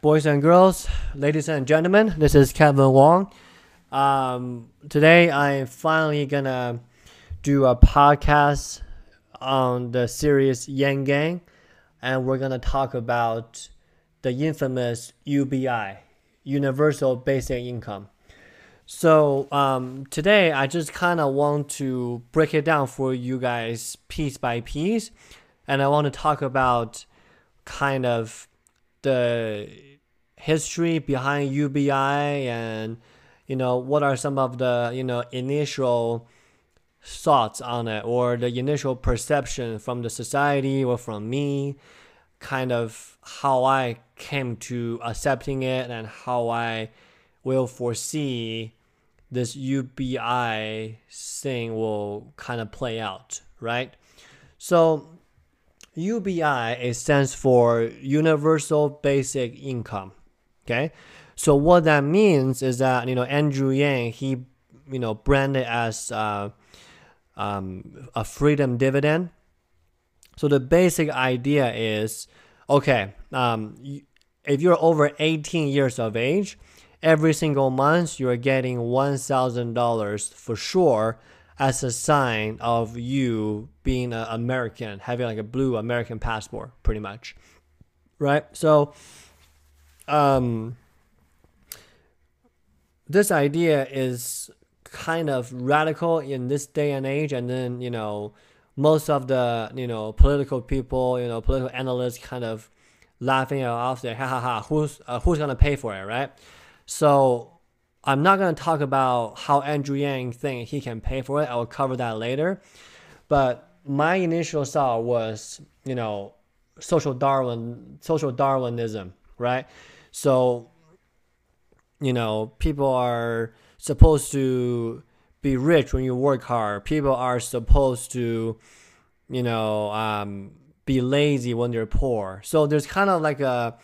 boys and girls, ladies and gentlemen, this is Keven Wong. Um, today I'm finally gonna do a podcast on the series Yang Gang, and we're gonna talk about the infamous UBI, Universal Basic Income. So um, today I just kind of want to break it down for you guys piece by piece, and I want to talk about kind of the history behind UBI and you know what are some of the you know initial thoughts on it or the initial perception from the society or from me kind of how I came to accepting it and how I will foresee this UBI thing will kind of play out, right? So UBI it stands for Universal Basic Income. Okay, so what that means is that you know Andrew Yang he you know branded as uh, um, a freedom dividend. So the basic idea is okay. Um, if you're over 18 years of age, every single month you're getting $1,000 for sure as a sign of you being an American, having like a blue American passport, pretty much, right? So, um, this idea is kind of radical in this day and age, and then you know, most of the you know political people, you know, political analysts, kind of laughing it off, say, "Ha ha ha, who's uh, who's gonna pay for it, right?" So I'm not to talk about how Andrew Yang thinks he can pay for it. I will cover that later. But my initial thought was, you know, social Darwin, social Darwinism, right? So, you know, people are supposed to be rich when you work hard. People are supposed to, you know, um, be lazy when they're poor. So there's kind of like a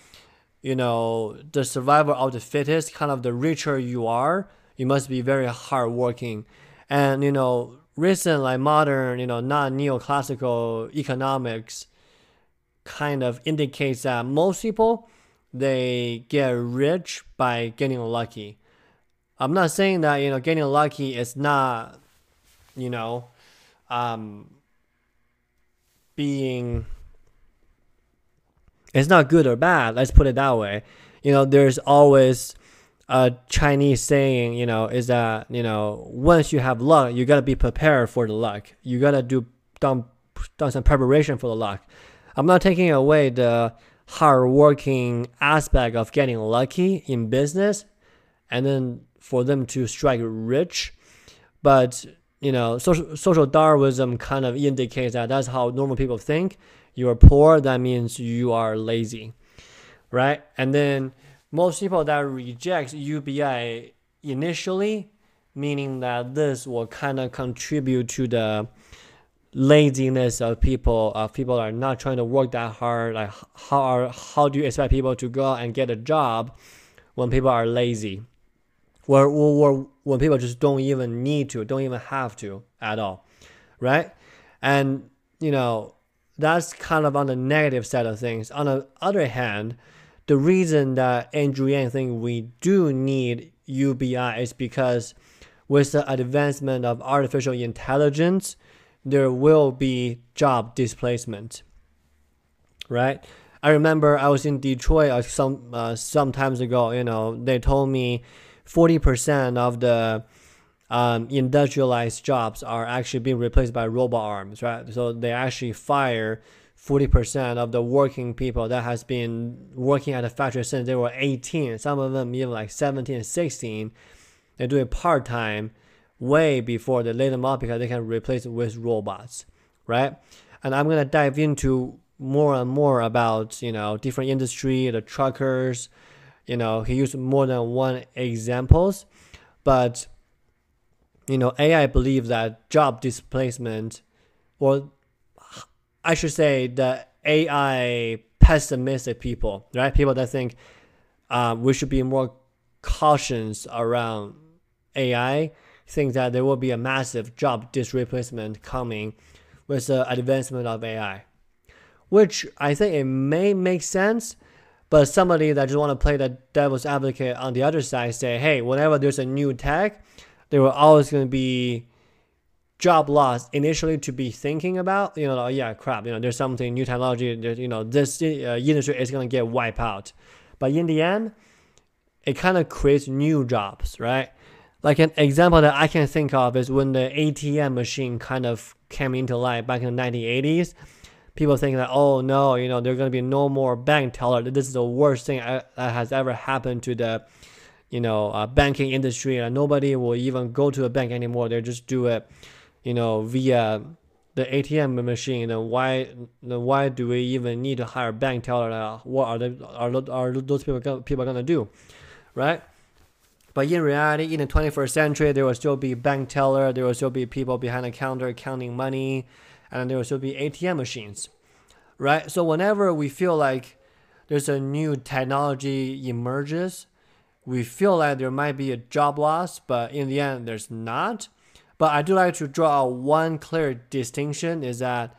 you know, the survival of the fittest, kind of the richer you are, you must be very hardworking. And, you know, recent, like modern, you know, not neoclassical economics kind of indicates that most people, they get rich by getting lucky. I'm not saying that, you know, getting lucky is not, you know, um, being it's not good or bad. Let's put it that way. You know, there's always a Chinese saying, you know, is that, you know, once you have luck, you got to be prepared for the luck. You got to do done, done some preparation for the luck. I'm not taking away the hardworking aspect of getting lucky in business and then for them to strike rich. But, you know, social, social Darwinism kind of indicates that that's how normal people think you are poor, that means you are lazy, right? And then most people that reject UBI initially, meaning that this will kind of contribute to the laziness of people. Of people are not trying to work that hard. Like how are how do you expect people to go and get a job when people are lazy, or, or when people just don't even need to, don't even have to at all, right? And you know that's kind of on the negative side of things. On the other hand, the reason that Andrew Yang think we do need UBI is because with the advancement of artificial intelligence, there will be job displacement. Right? I remember I was in Detroit uh, some uh, some times ago. You know, they told me forty percent of the um, industrialized jobs are actually being replaced by robot arms, right? So they actually fire 40% of the working people that has been working at the factory since they were 18. Some of them even like 17, 16. They do it part time way before they lay them off because they can replace it with robots, right? And I'm gonna dive into more and more about you know different industry, the truckers. You know, he used more than one examples, but you know, AI believe that job displacement, or I should say, the AI pessimistic people, right? People that think uh, we should be more cautious around AI, think that there will be a massive job displacement coming with the advancement of AI, which I think it may make sense, But somebody that just want to play the devil's advocate on the other side say, hey, whenever there's a new tech, there will always going to be job loss initially to be thinking about. You know, like, yeah, crap. You know, there's something new technology. You know, this uh, industry is going to get wiped out. But in the end, it kind of creates new jobs, right? Like an example that I can think of is when the ATM machine kind of came into life back in the 1980s people think that oh no you know there's going to be no more bank teller. This is the worst thing that has ever happened to the you know uh, banking industry. And nobody will even go to a bank anymore. They just do it you know via the ATM machine. And why then why do we even need to hire bank teller? Uh, what are they are, are those people gonna, people going to do right but in reality, in the 21st century, there will still be bank teller, there will still be people behind the counter counting money, and there will still be ATM machines, right? So whenever we feel like there's a new technology emerges, we feel like there might be a job loss, but in the end, there's not. But I do like to draw one clear distinction is that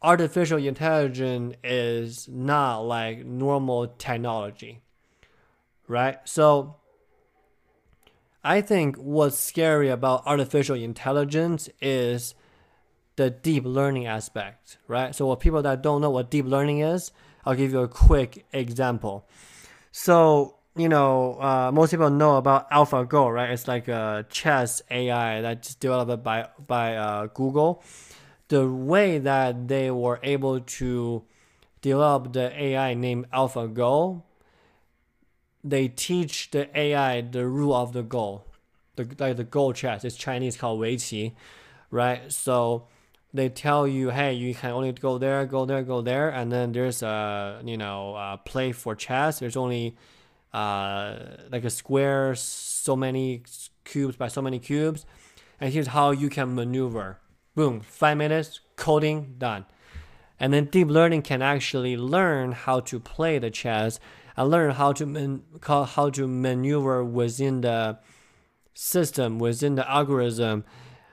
artificial intelligence is not like normal technology, right? So I think what's scary about artificial intelligence is the deep learning aspect, right? So, for people that don't know what deep learning is, I'll give you a quick example. So, you know, uh, most people know about AlphaGo, right? It's like a chess AI that's developed by by uh, Google. The way that they were able to develop the AI named AlphaGo, they teach the AI the rule of the goal, the like the Go chess. It's Chinese called Wei Weiqi, right? So they tell you, hey, you can only go there, go there, go there, and then there's a you know a play for chess. There's only uh, like a square, so many cubes by so many cubes, and here's how you can maneuver. Boom, five minutes, coding done. And then deep learning can actually learn how to play the chess and learn how to man, how to maneuver within the system, within the algorithm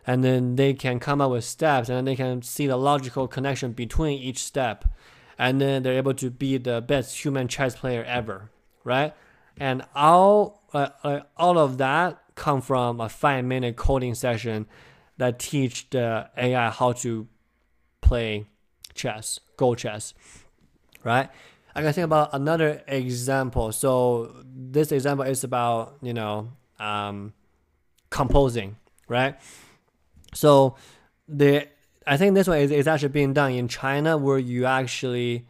and then they can come up with steps and they can see the logical connection between each step and then they're able to be the best human chess player ever right? And all uh, uh, all of that come from a five minute coding session that teach the ai how to play chess go chess right i can think about another example so this example is about you know um, composing right so the I think this one is, is actually being done in China where you actually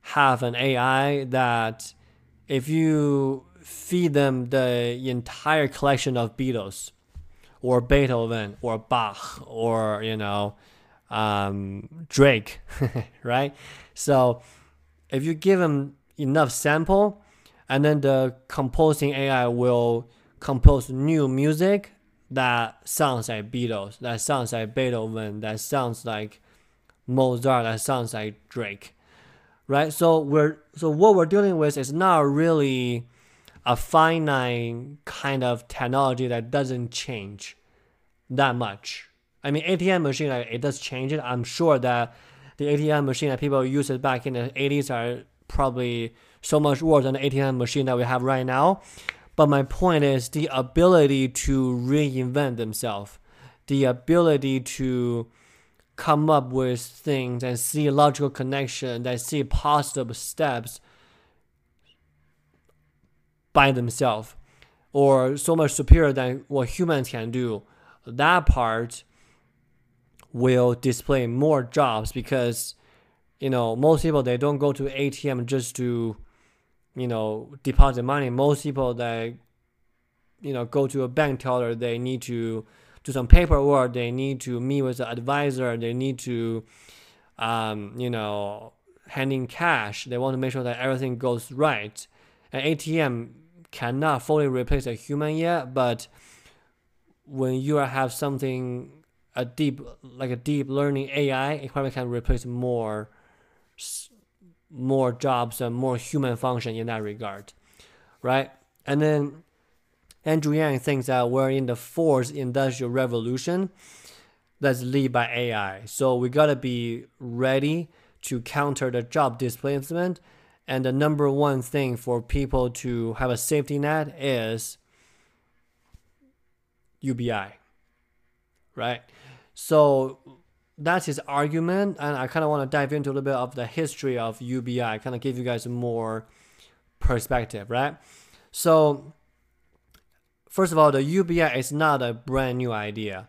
have an AI that if you feed them the entire collection of Beatles or Beethoven or Bach or you know um, Drake, right? So if you give them enough sample, and then the composing AI will compose new music that sounds like Beatles, that sounds like Beethoven, that sounds like Mozart, that sounds like Drake, right? So we're so what we're dealing with is not really a finite kind of technology that doesn't change that much. I mean, ATM machine like, it does change it. I'm sure that the ATM machine that people used back in the 80s are probably so much worse than the ATM machine that we have right now. But my point is the ability to reinvent themselves, the ability to come up with things and see logical connection, and see positive steps by themselves, or so much superior than what humans can do. That part will display more jobs because you know most people they don't go to ATM just to you know deposit money. Most people that you know go to a bank teller they need to do some paperwork. They need to meet with the advisor. They need to um, you know handing cash. They want to make sure that everything goes right. An atm cannot fully replace a human yet but when you have something a deep like a deep learning ai it probably can replace more more jobs and more human function in that regard, right? And then Andrew Yang thinks that we're in the fourth industrial revolution that's led by AI. So we gotta be ready to counter the job displacement And the number one thing for people to have a safety net is UBI, right? So that's his argument, and I kind of want to dive into a little bit of the history of UBI, kind of give you guys more perspective, right? So, first of all, the UBI is not a brand new idea.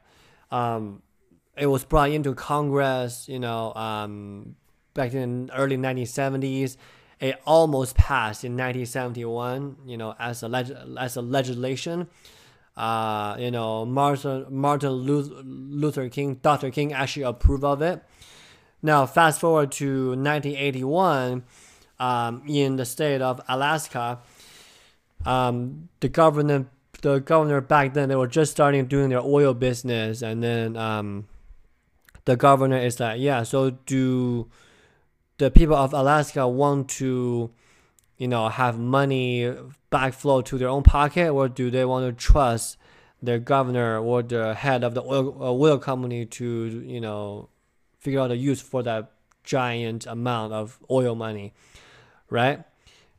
Um, it was brought into Congress, you know, um, back in early 1970s. It almost passed in 1971, you know, as a leg- as a legislation. Uh, you know, Martin Martin Luther King, Dr. King actually approved of it. Now, fast forward to 1981, um, in the state of Alaska, um, the governor, the governor back then, they were just starting doing their oil business, and then um, the governor is like, yeah, so do the people of Alaska want to, you know, have money backflow to their own pocket, or do they want to trust their governor or the head of the oil, uh, oil company to, you know, figure out a use for that giant amount of oil money, right?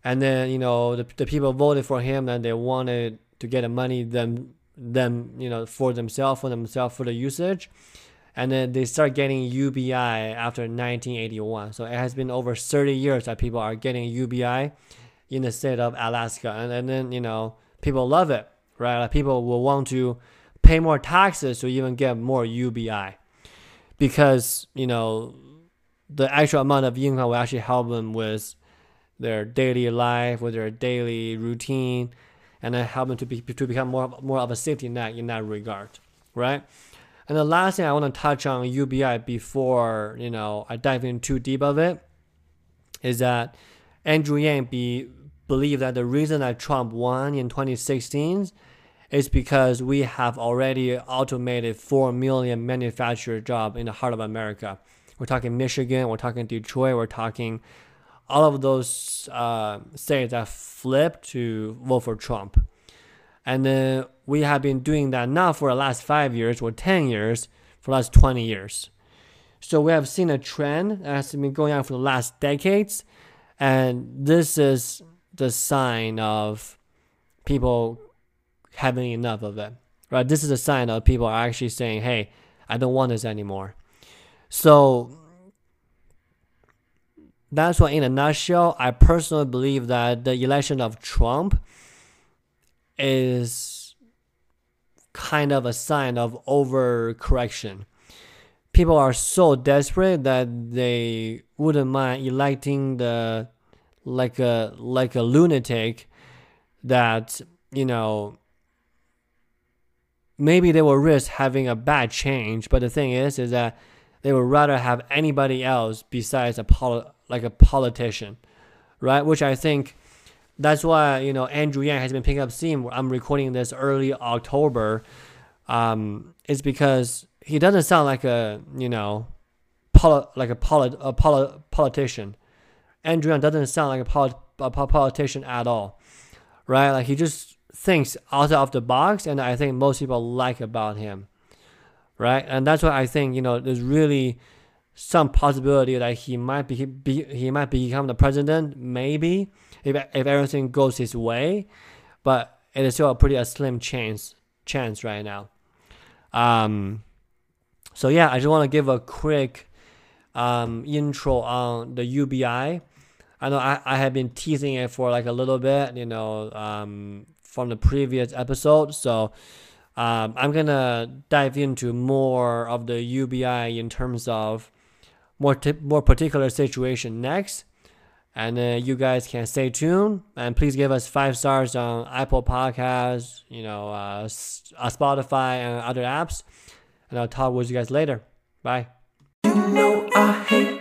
And then you know the, the people voted for him and they wanted to get the money them them you know for themselves for themselves for the usage and then they start getting UBI after 1981. So it has been over 30 years that people are getting UBI in the state of Alaska, and, and then you know people love it, right? Like people will want to pay more taxes to even get more UBI because you know the actual amount of income will actually help them with their daily life, with their daily routine, and then help them to be to become more more of a safety net in that regard, right? And the last thing I want to touch on UBI before you know I dive in too deep of it is that Andrew Yang be, believe that the reason that Trump won in 2016 is because we have already automated 4 million manufacturer jobs in the heart of America. We're talking Michigan, we're talking Detroit, we're talking all of those uh, states that flipped to vote for Trump. And then we have been doing that now for the last five years or 10 years, for the last 20 years. So we have seen a trend that has been going on for the last decades. And this is the sign of people having enough of it, right? This is a sign of people are actually saying, hey, I don't want this anymore. So that's why, in a nutshell, I personally believe that the election of Trump is kind of a sign of overcorrection. People are so desperate that they wouldn't mind electing the like a like a lunatic that you know maybe they will risk having a bad change but the thing is is that they would rather have anybody else besides a poli- like a politician right which i think that's why you know Andrew Yang has been picking up steam. I'm recording this early October. Um, it's because he doesn't sound like a you know, poli- like a, poli- a poli- politician. Andrew Yang doesn't sound like a, poli- a politician at all, right? Like he just thinks outside of the box, and I think most people like about him, right? And that's why I think you know there's really some possibility that he might be, be he might become the president, maybe if if everything goes his way, but it is still a pretty a slim chance chance right now. Um, so yeah, I just want to give a quick um, intro on the UBI. I know I, I have been teasing it for like a little bit, you know, um, from the previous episode. So um, I'm gonna dive into more of the UBI in terms of more t- more particular situation next. And uh, you guys can stay tuned and please give us five stars on Apple Podcasts, you know, uh, uh, Spotify and other apps. And I'll talk with you guys later. Bye. You know